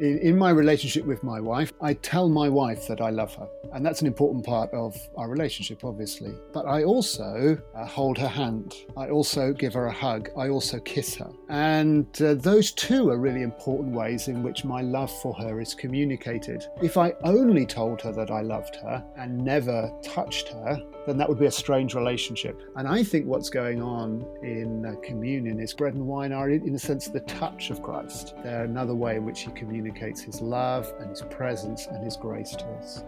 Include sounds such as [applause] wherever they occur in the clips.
In, in, my relationship with my wife, I tell my wife that I love her. And that's an important part of our relationship, obviously. But I also uh, hold her hand. I also give her a hug. I also kiss her. And uh, those two are really important ways in which my love for her is communicated. If I only told her that I loved her and never touched her, then that would be a strange relationship. And I think what's going on in uh, communion is bread and wine are, in a sense, the touch of Christ. They're another way in which he communicates his love and his presence and his grace to us.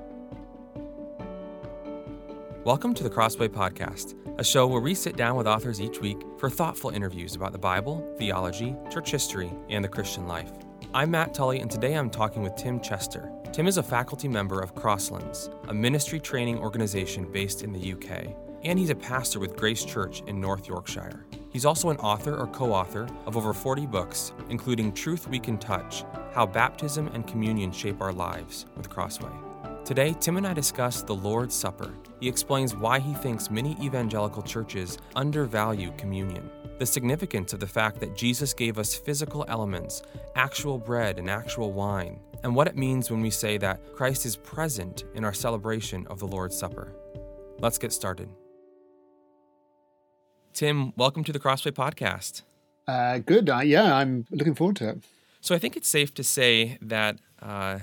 Welcome to the Crossway Podcast, a show where we sit down with authors each week for thoughtful interviews about the Bible, theology, church history, and the Christian life. I'm Matt Tully, and today I'm talking with Tim Chester. Tim is a faculty member of Crosslands, a ministry training organization based in the UK, and he's a pastor with Grace Church in North Yorkshire. He's also an author or co author of over 40 books, including Truth We Can Touch How Baptism and Communion Shape Our Lives with Crossway. Today, Tim and I discuss the Lord's Supper. He explains why he thinks many evangelical churches undervalue communion the significance of the fact that Jesus gave us physical elements, actual bread and actual wine, and what it means when we say that Christ is present in our celebration of the Lord's Supper. Let's get started. Tim, welcome to the Crossway Podcast. Uh, good. Uh, yeah, I'm looking forward to it. So I think it's safe to say that uh,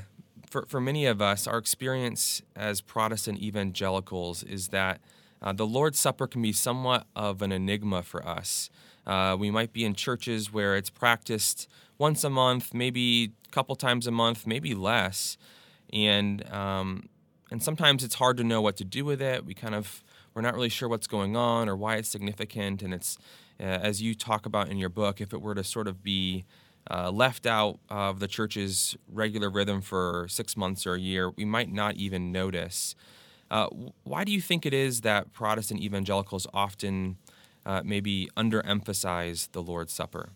for, for many of us, our experience as Protestant evangelicals is that uh, the Lord's Supper can be somewhat of an enigma for us. Uh, we might be in churches where it's practiced once a month, maybe a couple times a month, maybe less, and um, and sometimes it's hard to know what to do with it. We kind of we're not really sure what's going on or why it's significant, and it's uh, as you talk about in your book, if it were to sort of be uh, left out of the church's regular rhythm for six months or a year, we might not even notice. Uh, why do you think it is that Protestant evangelicals often uh, maybe underemphasize the Lord's Supper?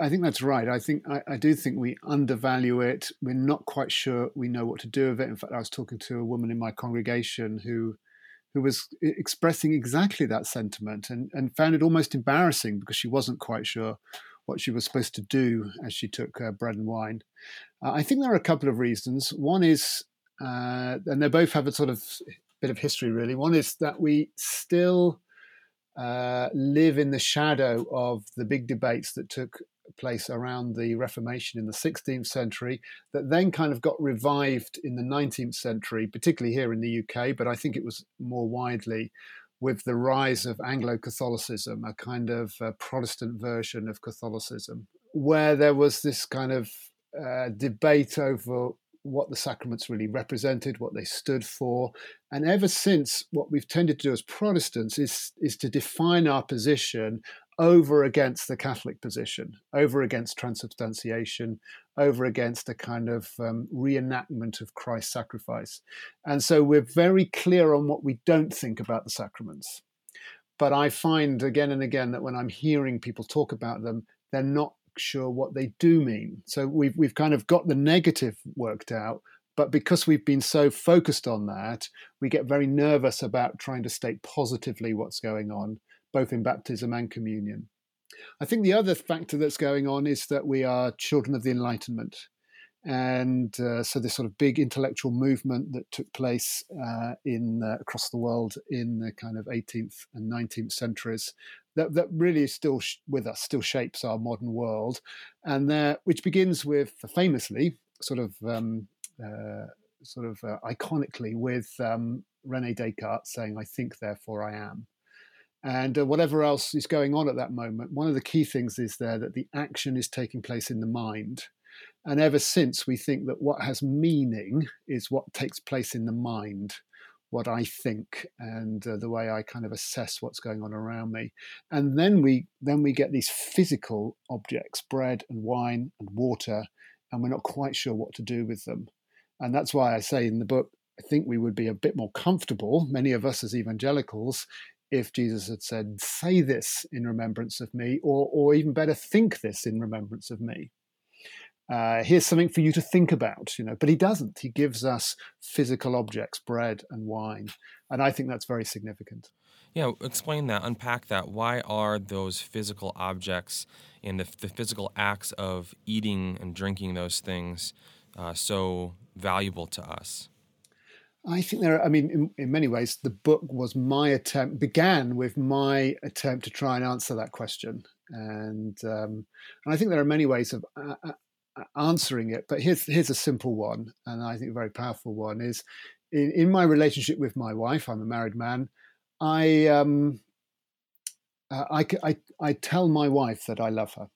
I think that's right. I think I, I, do think we undervalue it. We're not quite sure we know what to do with it. In fact, I was talking to a woman in my congregation who who was expressing exactly that sentiment and, and found it almost embarrassing because she wasn't quite sure what she was supposed to do as she took uh, bread and wine. Uh, I think there are a couple of reasons. One is, uh, and they both have a sort of bit of history really. One is that we still uh, live in the shadow of the big debates that took place around the Reformation in the 16th century, that then kind of got revived in the 19th century, particularly here in the UK, but I think it was more widely with the rise of Anglo Catholicism, a kind of uh, Protestant version of Catholicism, where there was this kind of uh, debate over what the sacraments really represented, what they stood for. And ever since, what we've tended to do as Protestants is, is to define our position over against the Catholic position, over against transubstantiation, over against a kind of um, reenactment of Christ's sacrifice. And so we're very clear on what we don't think about the sacraments. But I find again and again that when I'm hearing people talk about them, they're not sure what they do mean. So we've we've kind of got the negative worked out, but because we've been so focused on that, we get very nervous about trying to state positively what's going on, both in baptism and communion. I think the other factor that's going on is that we are children of the Enlightenment. And uh, so, this sort of big intellectual movement that took place uh, in uh, across the world in the kind of 18th and 19th centuries that, that really is still sh- with us, still shapes our modern world, and there, which begins with famously, sort of, um, uh, sort of uh, iconically, with um, Rene Descartes saying, "I think, therefore I am." And uh, whatever else is going on at that moment, one of the key things is there that the action is taking place in the mind. And ever since, we think that what has meaning is what takes place in the mind what I think and uh, the way I kind of assess what's going on around me. And then we then we get these physical objects, bread and wine and water, and we're not quite sure what to do with them. And that's why I say in the book, I think we would be a bit more comfortable, many of us as evangelicals, if Jesus had said, "Say this in remembrance of me," or or even better, think this in remembrance of me uh, here's something for you to think about, you know. But he doesn't. He gives us physical objects, bread and wine, and I think that's very significant. Yeah, explain that, unpack that. Why are those physical objects and the, the physical acts of eating and drinking those things uh, so valuable to us? I think there. Are, I mean, in, in, many ways, the book was my attempt. Began with my attempt to try and answer that question, and um, and I think there are many ways of uh, uh, answering it. But here's here's a simple one, and I think a very powerful one is in, in my relationship with my wife. I'm a married man. I um, uh, I, I I tell my wife that I love her,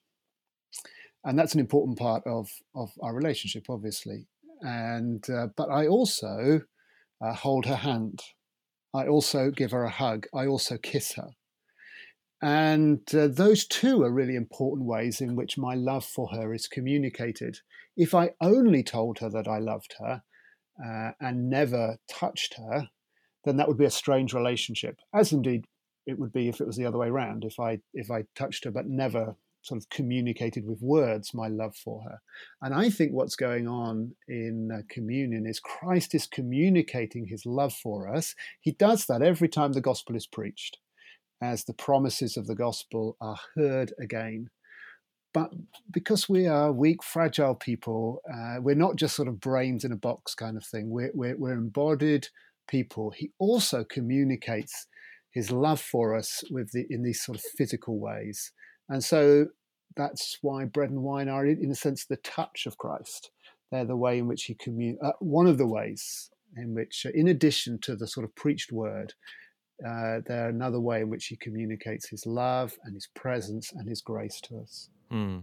and that's an important part of of our relationship, obviously. And uh, but I also uh, hold her hand. I also give her a hug. I also kiss her. And uh, those two are really important ways in which my love for her is communicated. If I only told her that I loved her uh, and never touched her, then that would be a strange relationship, as indeed it would be if it was the other way around. If I if I touched her but never sort of communicated with words my love for her. And I think what's going on in uh, communion is Christ is communicating his love for us. He does that every time the gospel is preached, as the promises of the gospel are heard again. But because we are weak, fragile people, uh, we're not just sort of brains in a box kind of thing. We're, we're, we're embodied people. He also communicates his love for us with the, in these sort of physical ways. And so that's why bread and wine are, in a sense, the touch of Christ. They're the way in which he commun. Uh, one of the ways in which, uh, in addition to the sort of preached word, uh, they're another way in which he communicates his love and his presence and his grace to us. Hmm.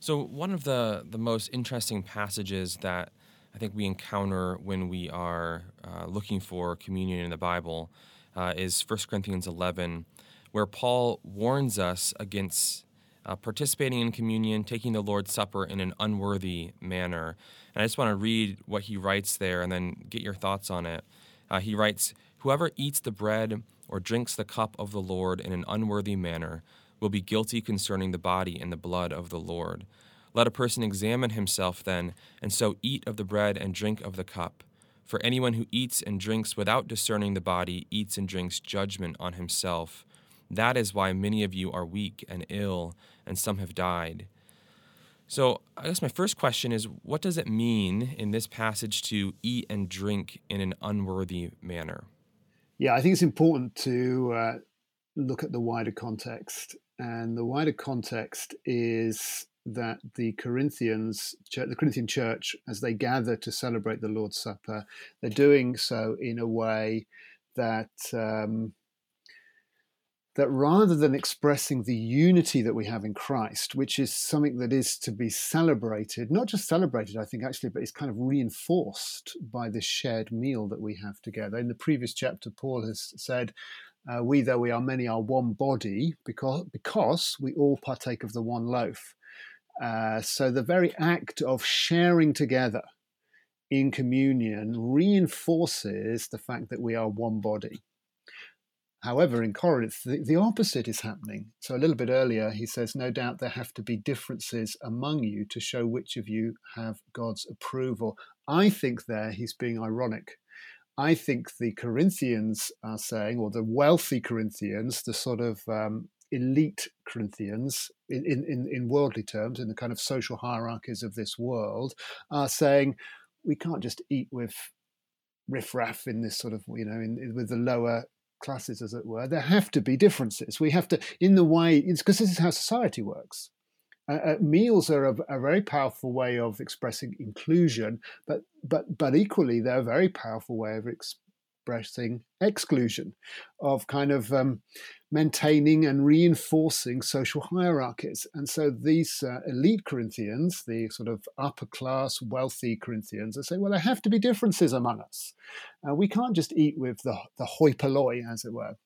So, one of the, the most interesting passages that I think we encounter when we are uh, looking for communion in the Bible uh, is 1 Corinthians 11, where Paul warns us against uh, participating in communion, taking the Lord's Supper in an unworthy manner. And I just want to read what he writes there and then get your thoughts on it. Uh, he writes Whoever eats the bread or drinks the cup of the Lord in an unworthy manner will be guilty concerning the body and the blood of the Lord. Let a person examine himself then, and so eat of the bread and drink of the cup. For anyone who eats and drinks without discerning the body eats and drinks judgment on himself. That is why many of you are weak and ill, and some have died. So, I guess my first question is what does it mean in this passage to eat and drink in an unworthy manner? Yeah, I think it's important to uh, look at the wider context. And the wider context is that the Corinthians, the Corinthian church, as they gather to celebrate the Lord's Supper, they're doing so in a way that um, that rather than expressing the unity that we have in Christ, which is something that is to be celebrated, not just celebrated, I think actually, but it's kind of reinforced by this shared meal that we have together. In the previous chapter, Paul has said, uh, We, though we are many, are one body because, because we all partake of the one loaf. Uh, so the very act of sharing together in communion reinforces the fact that we are one body. However, in Corinth, the, the, opposite is happening. So, a little bit earlier, he says, No doubt there have to be differences among you to show which of you have God's approval. I think there he's being ironic. I think the Corinthians are saying, or the wealthy Corinthians, the sort of um, elite Corinthians, in, in, in worldly terms, in the kind of social hierarchies of this world, are saying, We can't just eat with riffraff in this sort of, you know, in, in, with the lower classes, as it were, there have to be differences. We have to, in the way, because this is how society works. Uh, uh, meals are a, a, very powerful way of expressing inclusion, but but but equally they're a very powerful way of expressing exclusion, of kind of um, maintaining and reinforcing social hierarchies. And so these uh, elite Corinthians, the sort of upper class, wealthy Corinthians, are saying, well, there have to be differences among us. Uh, we can't just eat with the, the hoi polloi, as it were.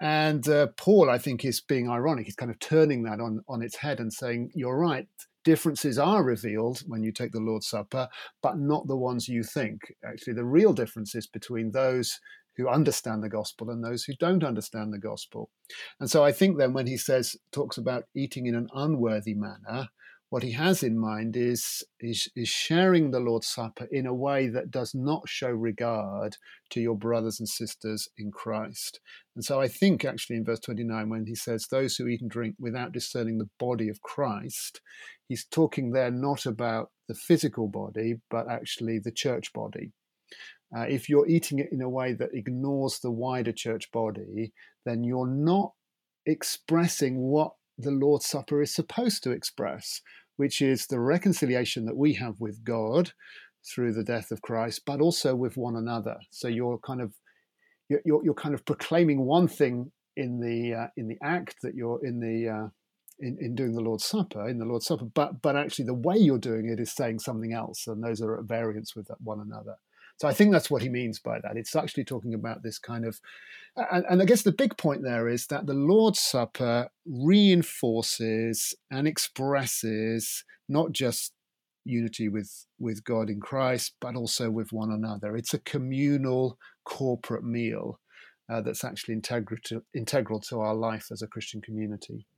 And uh, Paul, I think, is being ironic. He's kind of turning that on, on its head and saying, you're right. Differences are revealed when you take the Lord's Supper, but not the ones you think. Actually, the real difference is between those who understand the gospel and those who don't understand the gospel. And so I think then when he says, talks about eating in an unworthy manner, what he has in mind is, is, is sharing the Lord's Supper in a way that does not show regard to your brothers and sisters in Christ. And so I think actually in verse 29, when he says, Those who eat and drink without discerning the body of Christ, he's talking there not about the physical body, but actually the church body. Uh, if you're eating it in a way that ignores the wider church body, then you're not expressing what the Lord's Supper is supposed to express, which is the reconciliation that we have with God through the death of Christ, but also with one another. So you're kind of you're, you're kind of proclaiming one thing in the uh, in the act that you're in the uh, in, in doing the Lord's Supper in the Lord's Supper, but but actually the way you're doing it is saying something else, and those are at variance with one another. So I think that's what he means by that. It's actually talking about this kind of, and, and I guess the big point there is that the Lord's Supper reinforces and expresses not just unity with with God in Christ, but also with one another. It's a communal corporate meal uh, that's actually integral to, integral to our life as a Christian community.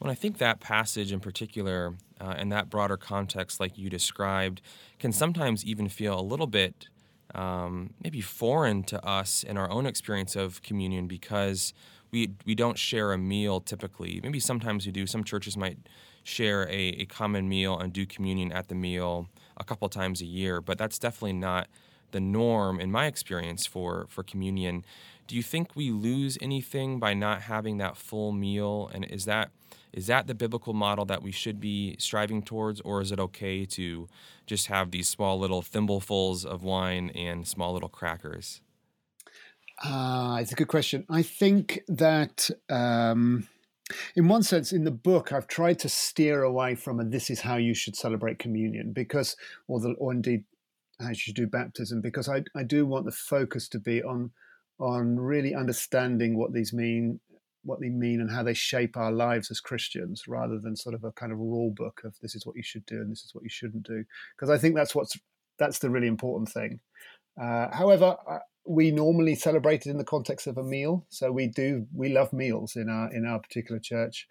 Well, I think that passage in particular, uh, in that broader context, like you described, can sometimes even feel a little bit um, maybe foreign to us in our own experience of communion because we we don't share a meal typically. Maybe sometimes we do. Some churches might share a, a common meal and do communion at the meal a couple times a year, but that's definitely not the norm in my experience for for communion. Do you think we lose anything by not having that full meal? And is that is that the biblical model that we should be striving towards, or is it okay to just have these small little thimblefuls of wine and small little crackers? Uh, it's a good question. I think that, um, in one sense, in the book, I've tried to steer away from a "this is how you should celebrate communion" because, or the, or indeed how you should do baptism, because I, I do want the focus to be on on really understanding what these mean what they mean and how they shape our lives as Christians, rather than sort of a kind of rule book of this is what you should do and this is what you shouldn't do. Because I think that's what's that's the really important thing. Uh, however, uh, we normally celebrate it in the context of a meal, so we do we love meals in our in our particular church,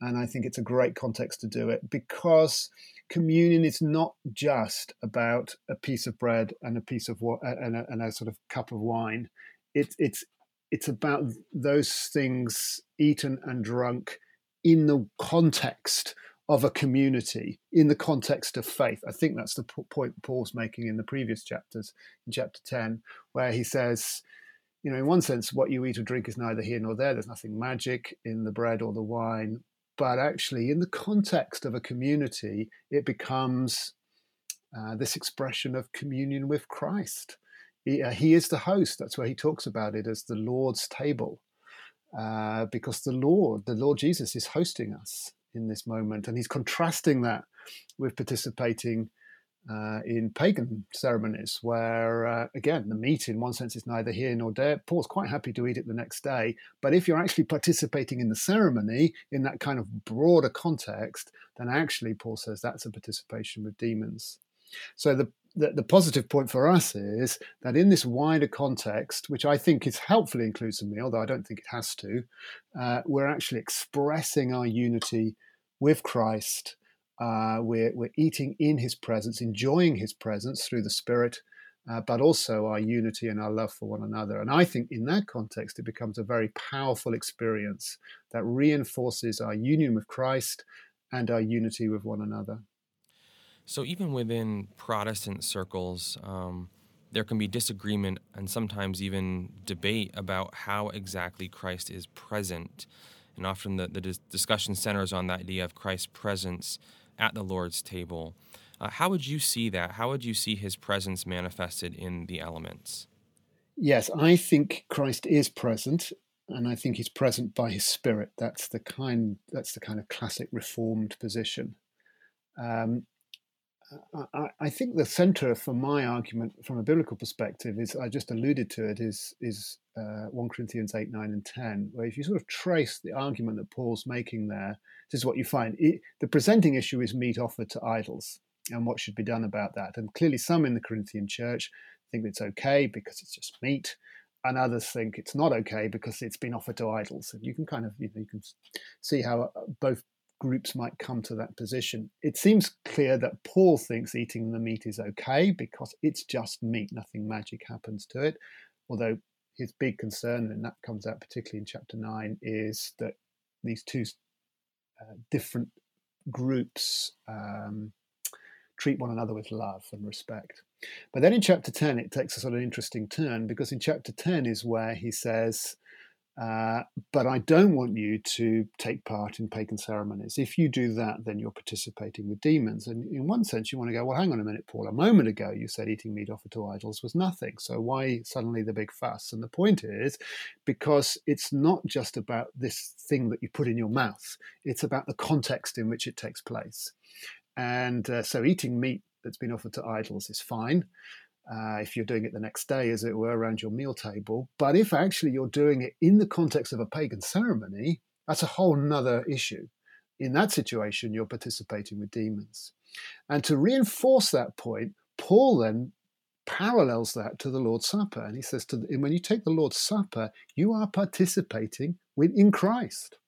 and I think it's a great context to do it because communion is not just about a piece of bread and a piece of and a, and a sort of cup of wine. It, it's it's about those things eaten and drunk in the context of a community, in the context of faith. I think that's the point Paul's making in the previous chapters, in chapter 10, where he says, you know, in one sense, what you eat or drink is neither here nor there. There's nothing magic in the bread or the wine. But actually, in the context of a community, it becomes uh, this expression of communion with Christ. He, uh, he is the host. That's where he talks about it as the Lord's table, uh, because the Lord, the Lord Jesus, is hosting us in this moment, and he's contrasting that with participating uh, in pagan ceremonies, where uh, again the meat, in one sense, is neither here nor there. Paul's quite happy to eat it the next day, but if you're actually participating in the ceremony in that kind of broader context, then actually Paul says that's a participation with demons. So the the, the, positive point for us is that in this wider context, which I think is helpfully includes me, although I don't think it has to, uh, we're actually expressing our unity with Christ. Uh, we're, we're eating in his presence, enjoying his presence through the Spirit, uh, but also our unity and our love for one another. And I think in that context, it becomes a very powerful experience that reinforces our union with Christ and our unity with one another. So even within Protestant circles, um, there can be disagreement and sometimes even debate about how exactly Christ is present. And often the, the dis- discussion centers on the idea of Christ's presence at the Lord's table. Uh, how would you see that? How would you see his presence manifested in the elements? Yes, I think Christ is present, and I think he's present by his Spirit. That's the kind. That's the kind of classic Reformed position. Um, I, I, think the center for my argument from a biblical perspective is I just alluded to it is is uh, 1 Corinthians 8, 9, and 10, where if you sort of trace the argument that Paul's making there, this is what you find. It, the presenting issue is meat offered to idols and what should be done about that. And clearly, some in the Corinthian church think it's okay because it's just meat, and others think it's not okay because it's been offered to idols. And you can kind of you, know, you can see how uh, both groups might come to that position. It seems clear that Paul thinks eating the meat is okay because it's just meat, nothing magic happens to it. Although his big concern, and that comes out particularly in chapter 9, is that these two uh, different groups um, treat one another with love and respect. But then in chapter 10, it takes a sort of interesting turn because in chapter 10 is where he says, uh, but I don't want you to take part in pagan ceremonies. If you do that, then you're participating with demons. And in one sense, you want to go, well, hang on a minute, Paul. A moment ago, you said eating meat offered to idols was nothing. So why suddenly the big fuss? And the point is because it's not just about this thing that you put in your mouth, it's about the context in which it takes place. And uh, so eating meat that's been offered to idols is fine. Uh, if you're doing it the next day, as it were, around your meal table. But if actually you're doing it in the context of a pagan ceremony, that's a whole nother issue. In that situation, you're participating with demons. And to reinforce that point, Paul then parallels that to the Lord's Supper. And he says, to the, when you take the Lord's Supper, you are participating with, in Christ.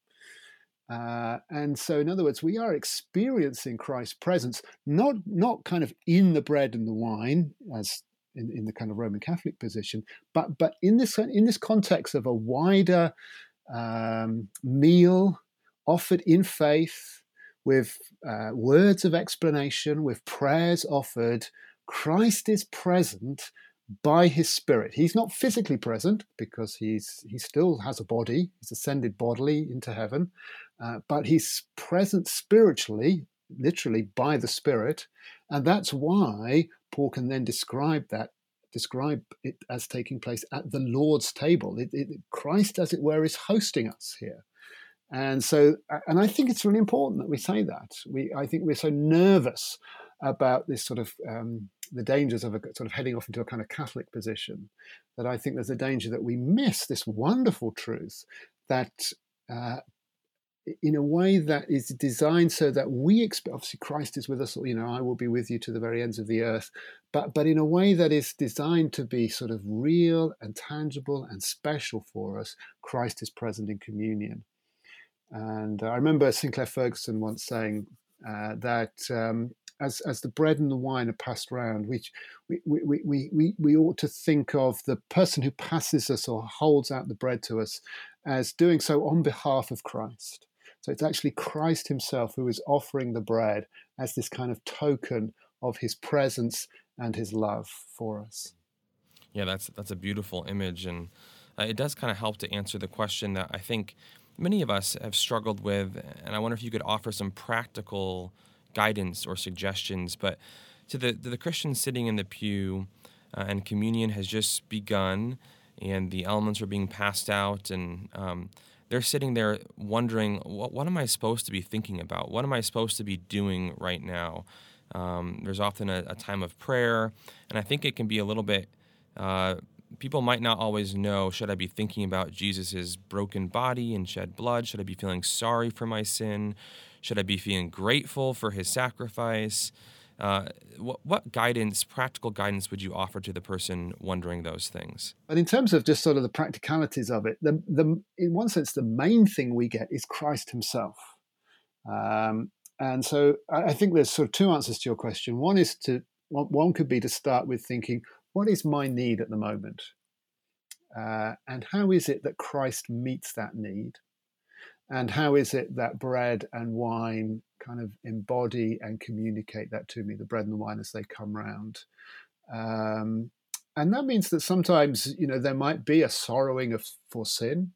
Uh, and so, in other words, we are experiencing Christ's presence, not not kind of in the bread and the wine, as in, in the kind of Roman Catholic position, but but in this in this context of a wider um, meal offered in faith, with uh, words of explanation, with prayers offered. Christ is present by his spirit. He's not physically present because he's he still has a body. He's ascended bodily into heaven, uh, but he's present spiritually, literally by the Spirit, and that's why Paul can then describe that describe it as taking place at the Lord's table. It, it, Christ, as it were, is hosting us here. And so, and I think it's really important that we say that. We, I think we're so nervous about this sort of um, the dangers of a sort of heading off into a kind of Catholic position that I think there's a danger that we miss this wonderful truth that uh, in a way that is designed so that we expect obviously christ is with us you know i will be with you to the very ends of the earth but but in a way that is designed to be sort of real and tangible and special for us christ is present in communion and i remember sinclair ferguson once saying uh, that um, as, as the bread and the wine are passed round, we, we, we, we, we, we ought to think of the person who passes us or holds out the bread to us as doing so on behalf of Christ. So it's actually Christ himself who is offering the bread as this kind of token of his presence and his love for us. Yeah, that's that's a beautiful image, and uh, it does kind of help to answer the question that I think many of us have struggled with. And I wonder if you could offer some practical guidance or suggestions. But to the to the Christian sitting in the pew, uh, and communion has just begun, and the elements are being passed out, and um, they're sitting there wondering, what, what am I supposed to be thinking about? What am I supposed to be doing right now? Um, there's often a, a, time of prayer, and I think it can be a little bit. Uh, people might not always know should I be thinking about Jesus' broken body and shed blood? Should I be feeling sorry for my sin? Should I be feeling grateful for his sacrifice? Uh, what, what guidance, practical guidance, would you offer to the person wondering those things? But in terms of just sort of the practicalities of it, the, the, in one sense, the main thing we get is Christ Himself. Um, and so I think there's sort of two answers to your question. One is to one could be to start with thinking, what is my need at the moment? Uh, and how is it that Christ meets that need? And how is it that bread and wine kind of embody and communicate that to me, the bread and the wine as they come round. Um, and that means that sometimes, you know, there might be a sorrowing of, for sin,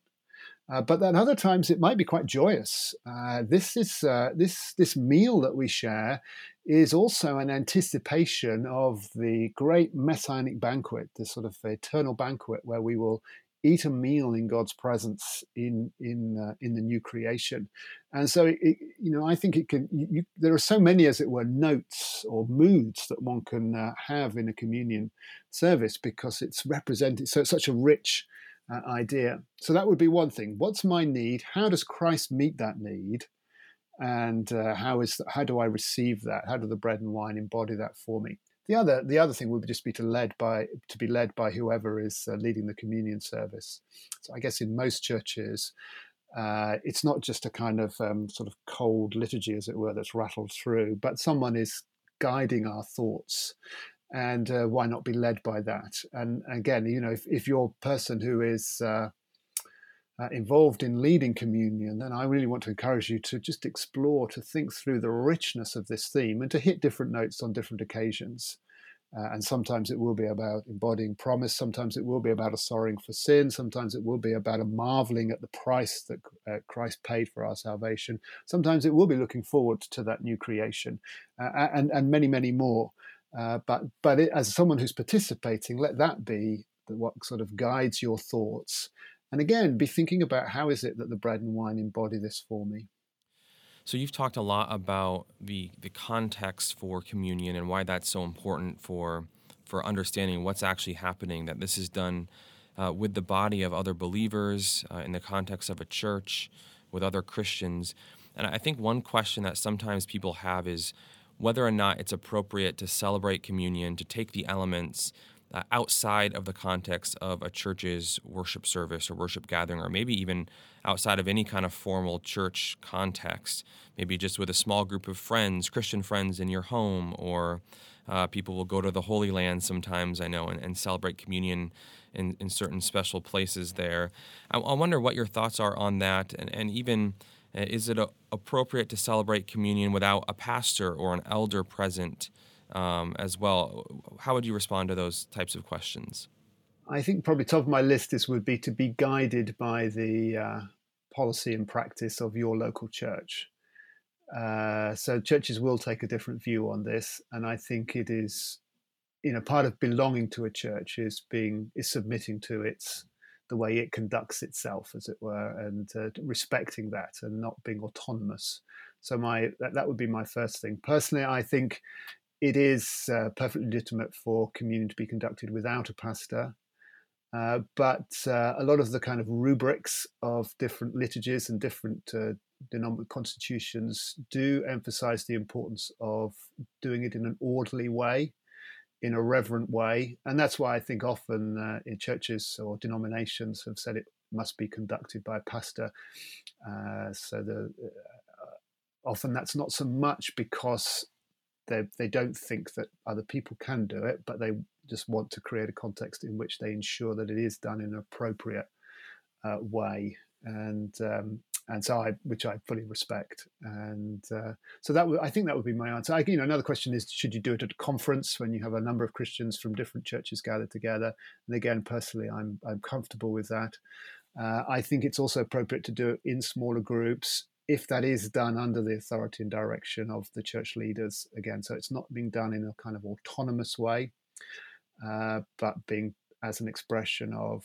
uh, but then other times it might be quite joyous. Uh, this is uh, this this meal that we share is also an anticipation of the great messianic banquet, this sort of eternal banquet where we will eat a meal in God's presence in in uh, in the new creation, and so it, you know I think it can. You, there are so many, as it were, notes or moods that one can uh, have in a communion service because it's represented. So it's such a rich uh, idea. So that would be one thing. What's my need? How does Christ meet that need? And uh, how is how do I receive that? How do the bread and wine embody that for me? The other, the other thing would just be to led by to be led by whoever is uh, leading the communion service. So I guess in most churches, Uh, it's not just a kind of um, sort of cold liturgy, as it were, that's rattled through, but someone is guiding our thoughts. And uh, why not be led by that? And again, you know, if, if you're a person who is uh, uh, involved in leading communion, then I really want to encourage you to just explore, to think through the richness of this theme and to hit different notes on different occasions. Uh, and sometimes it will be about embodying promise. Sometimes it will be about a sorrowing for sin. Sometimes it will be about a marveling at the price that uh, Christ paid for our salvation. Sometimes it will be looking forward to that new creation, uh, and and many many more. Uh, but but it, as someone who's participating, let that be what sort of guides your thoughts. And again, be thinking about how is it that the bread and wine embody this for me. So you've talked a lot about the the context for communion and why that's so important for for understanding what's actually happening. That this is done uh, with the body of other believers uh, in the context of a church with other Christians. And I think one question that sometimes people have is whether or not it's appropriate to celebrate communion, to take the elements uh, outside of the context of a church's worship service or worship gathering, or maybe even outside of any kind of formal church context. Maybe just with a small group of friends, Christian friends in your home, or uh, people will go to the Holy Land sometimes, I know, and, and celebrate communion in, in certain special places there. I, I wonder what your thoughts are on that, and, and even uh, is it a, appropriate to celebrate communion without a pastor or an elder present? Um, as well. How would you respond to those types of questions? I think probably top of my list is would be to be guided by the uh, policy and practice of your local church. Uh, so churches will take a different view on this, and I think it is, you know, part of belonging to a church is being is submitting to its the way it conducts itself, as it were, and uh, respecting that and not being autonomous. So my that, that would be my first thing. Personally, I think it is uh, perfectly legitimate for communion to be conducted without a pastor. Uh, but uh, a lot of the kind of rubrics of different liturgies and different uh, denominational constitutions do emphasize the importance of doing it in an orderly way, in a reverent way. And that's why I think often uh, in churches or denominations have said it must be conducted by a pastor. Uh, so the, often that's not so much because they they don't think that other people can do it, but they just want to create a context in which they ensure that it is done in an appropriate uh, way, and um, and so I, which I fully respect, and uh, so that I think that would be my answer. I, you know, another question is, should you do it at a conference when you have a number of Christians from different churches gathered together? And again, personally, I'm I'm comfortable with that. Uh, I think it's also appropriate to do it in smaller groups if that is done under the authority and direction of the church leaders again so it's not being done in a kind of autonomous way uh, but being as an expression of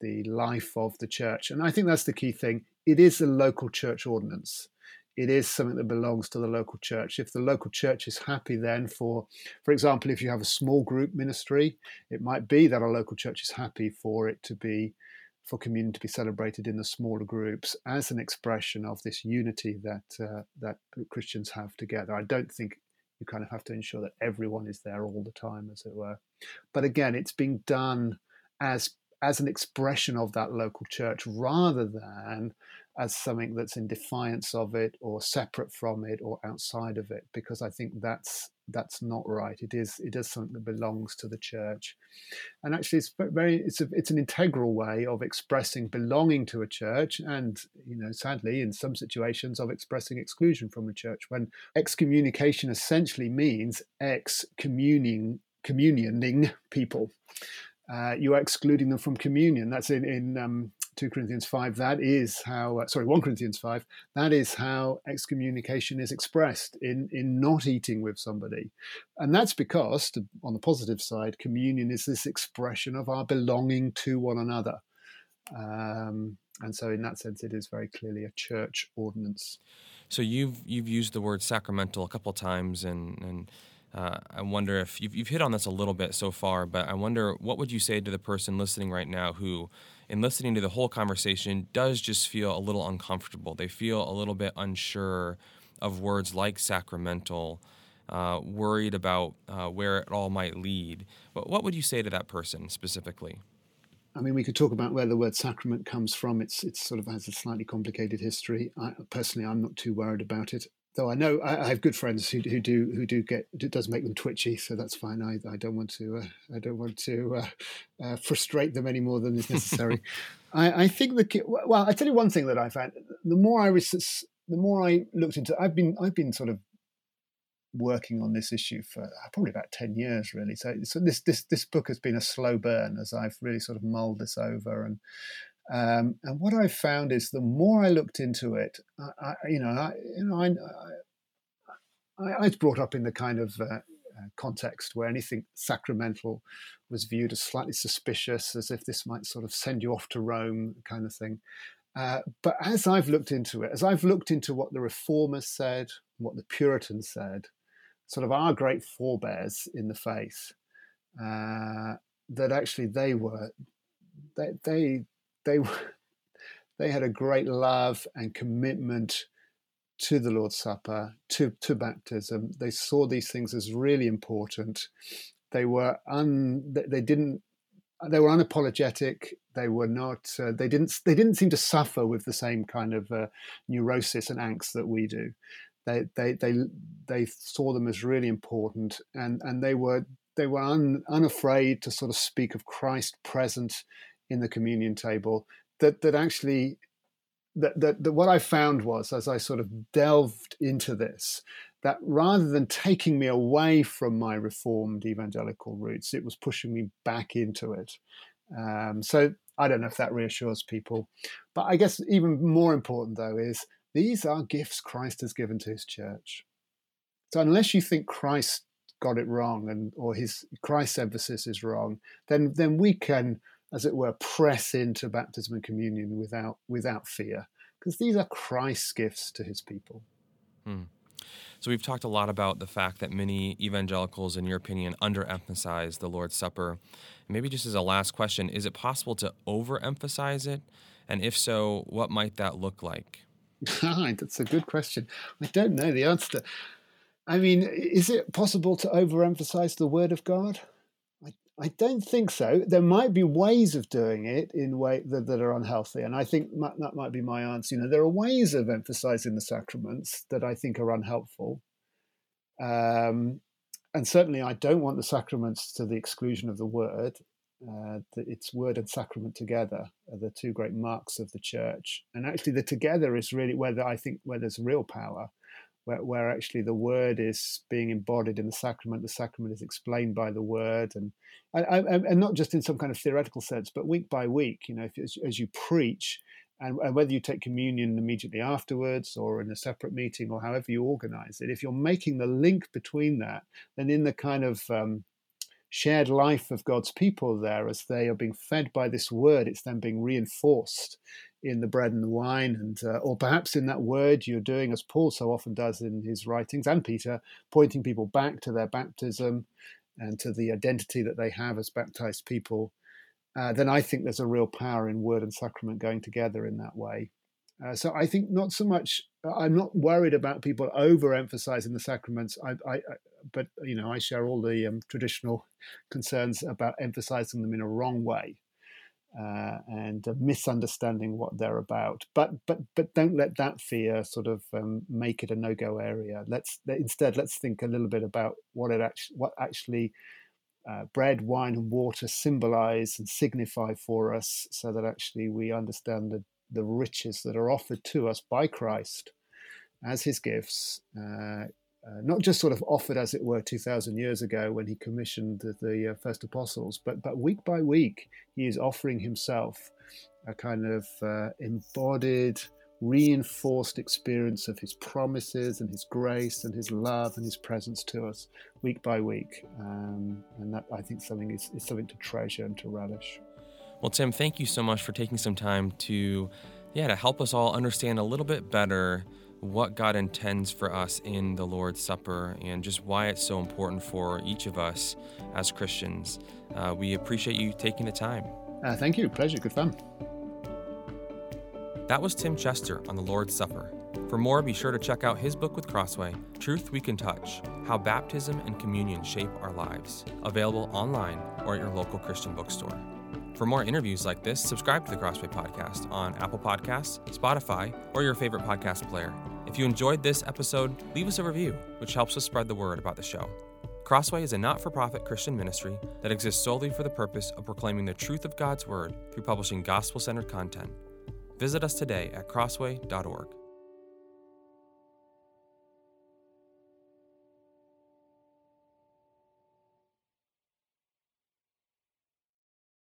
the life of the church. And i think that's the key thing. It is a local church ordinance. It is something that belongs to the local church. If the local church is happy then for for example if you have a small group ministry it might be that a local church is happy for it to be for communion to be celebrated in the smaller groups as an expression of this unity that uh, that Christians have together. I don't think you kind of have to ensure that everyone is there all the time, as it were. But again, it's being done as as an expression of that local church rather than as something that's in defiance of it or separate from it or outside of it because i think that's that's not right. It is it is something that belongs to the church. And actually it's very it's a, it's an integral way of expressing belonging to a church and you know sadly in some situations of expressing exclusion from a church when excommunication essentially means excommuning communioning people. Uh, you are excluding them from communion. That's in, in um, 2 Corinthians 5. That is how, uh, sorry, 1 Corinthians 5, that is how excommunication is expressed in, in not eating with somebody. And that's because, to, on the positive side, communion is this expression of our belonging to one another. Um, and so, in that sense, it is very clearly a church ordinance. So you've you've used the word sacramental a couple times, and and uh, I wonder if you've, you've hit on this a little bit so far, but I wonder what would you say to the person listening right now who, in listening to the whole conversation, does just feel a little uncomfortable? They feel a little bit unsure of words like sacramental, uh, worried about uh, where it all might lead. But what would you say to that person specifically? I mean, we could talk about where the word sacrament comes from. It's it's sort of has a slightly complicated history. I, personally, I'm not too worried about it. Though I know I, I have good friends who, who do who do get it does make them twitchy, so that's fine. I, I don't want to uh, I don't want to uh, uh, frustrate them any more than is necessary. [laughs] I, I think the well, I tell you one thing that I found: the more I was, the more I looked into, I've been I've been sort of working on this issue for uh, probably about 10 years really so, so this this this book has been a slow burn as i've really sort of mulled this over and um, and what i found is the more i looked into it I, I you know i you know I, I, was brought up in the kind of uh, uh, context where anything sacramental was viewed as slightly suspicious as if this might sort of send you off to rome kind of thing. Uh, but as I've looked into it, as I've looked into what the reformers said, what the Puritans said, sort of our great forebears in the faith uh, that actually they were they they they they had a great love and commitment to the Lord's Supper, to to baptism. They saw these things as really important. They were un they didn't they were unapologetic. They were not. Uh, they didn't. They didn't seem to suffer with the same kind of uh, neurosis and angst that we do they they they they saw them as really important, and and they were they were un, unafraid to sort of speak of Christ present in the communion table. That that actually that, that, that what I found was as I sort of delved into this, that rather than taking me away from my reformed evangelical roots, it was pushing me back into it. Um, so I don't know if that reassures people, but I guess even more important though is these are gifts Christ has given to his church. So unless you think Christ got it wrong and or his Christ's emphasis is wrong, then then we can, as it were, press into baptism and communion without without fear. Because these are Christ's gifts to his people. Hmm. So we've talked a lot about the fact that many evangelicals, in your opinion, underemphasize the Lord's Supper. Maybe just as a last question, is it possible to overemphasize it? And if so, what might that look like? [laughs] That's a good question. I don't know the answer. I mean, is it possible to overemphasize the word of God? I, don't think so. There might be ways of doing it in way that, that are unhealthy, and I think that might be my answer. You know, there are ways of emphasizing the sacraments that I think are unhelpful. Um, and certainly, I don't want the sacraments to the exclusion of the word uh, it's word and sacrament together are the two great marks of the church. And actually, the together is really where the, I think where there's real power, where, where actually the word is being embodied in the sacrament. The sacrament is explained by the word, and and, and not just in some kind of theoretical sense, but week by week. You know, if, as, as you preach, and, and, whether you take communion immediately afterwards or in a separate meeting or however you organize it, if you're making the link between that, then in the kind of um, shared life of God's people there as they are being fed by this word. It's then being reinforced in the bread and the wine, and uh, or perhaps in that word you're doing as Paul so often does in his writings, and Peter, pointing people back to their baptism and to the identity that they have as baptized people. Uh, then I think there's a real power in word and sacrament going together in that way. Uh, so I think not so much. I'm not worried about people overemphasizing the sacraments. I, I, I but you know, I share all the um, traditional concerns about emphasizing them in a wrong way uh, and uh, misunderstanding what they're about. But but but don't let that fear sort of um, make it a no-go area. Let's instead let's think a little bit about what it actually what actually. Uh, bread, wine, and water symbolize and signify for us so that actually we understand the the riches that are offered to us by Christ as his gifts, uh, uh, not just sort of offered as it were 2,000 years ago when he commissioned the, the uh, first apostles, but, but week by week he is offering himself a kind of uh, embodied, reinforced experience of his promises and his grace and his love and his presence to us week by week. Um, and that I think something is, is something to treasure and to relish. Well, Tim, thank you so much for taking some time to, yeah, to help us all understand a little bit better what God intends for us in the Lord's Supper and just why it's so important for each of us as Christians. Uh, we appreciate you taking the time. Uh, thank you. Pleasure. Good fun. That was Tim Chester on the Lord's Supper. For more, be sure to check out his book with Crossway, Truth We Can Touch How Baptism and Communion Shape Our Lives, available online or at your local Christian bookstore. For more interviews like this, subscribe to the Crossway Podcast on Apple Podcasts, Spotify, or your favorite podcast player. If you enjoyed this episode, leave us a review, which helps us spread the word about the show. Crossway is a not for profit Christian ministry that exists solely for the purpose of proclaiming the truth of God's Word through publishing gospel centered content. Visit us today at crossway.org.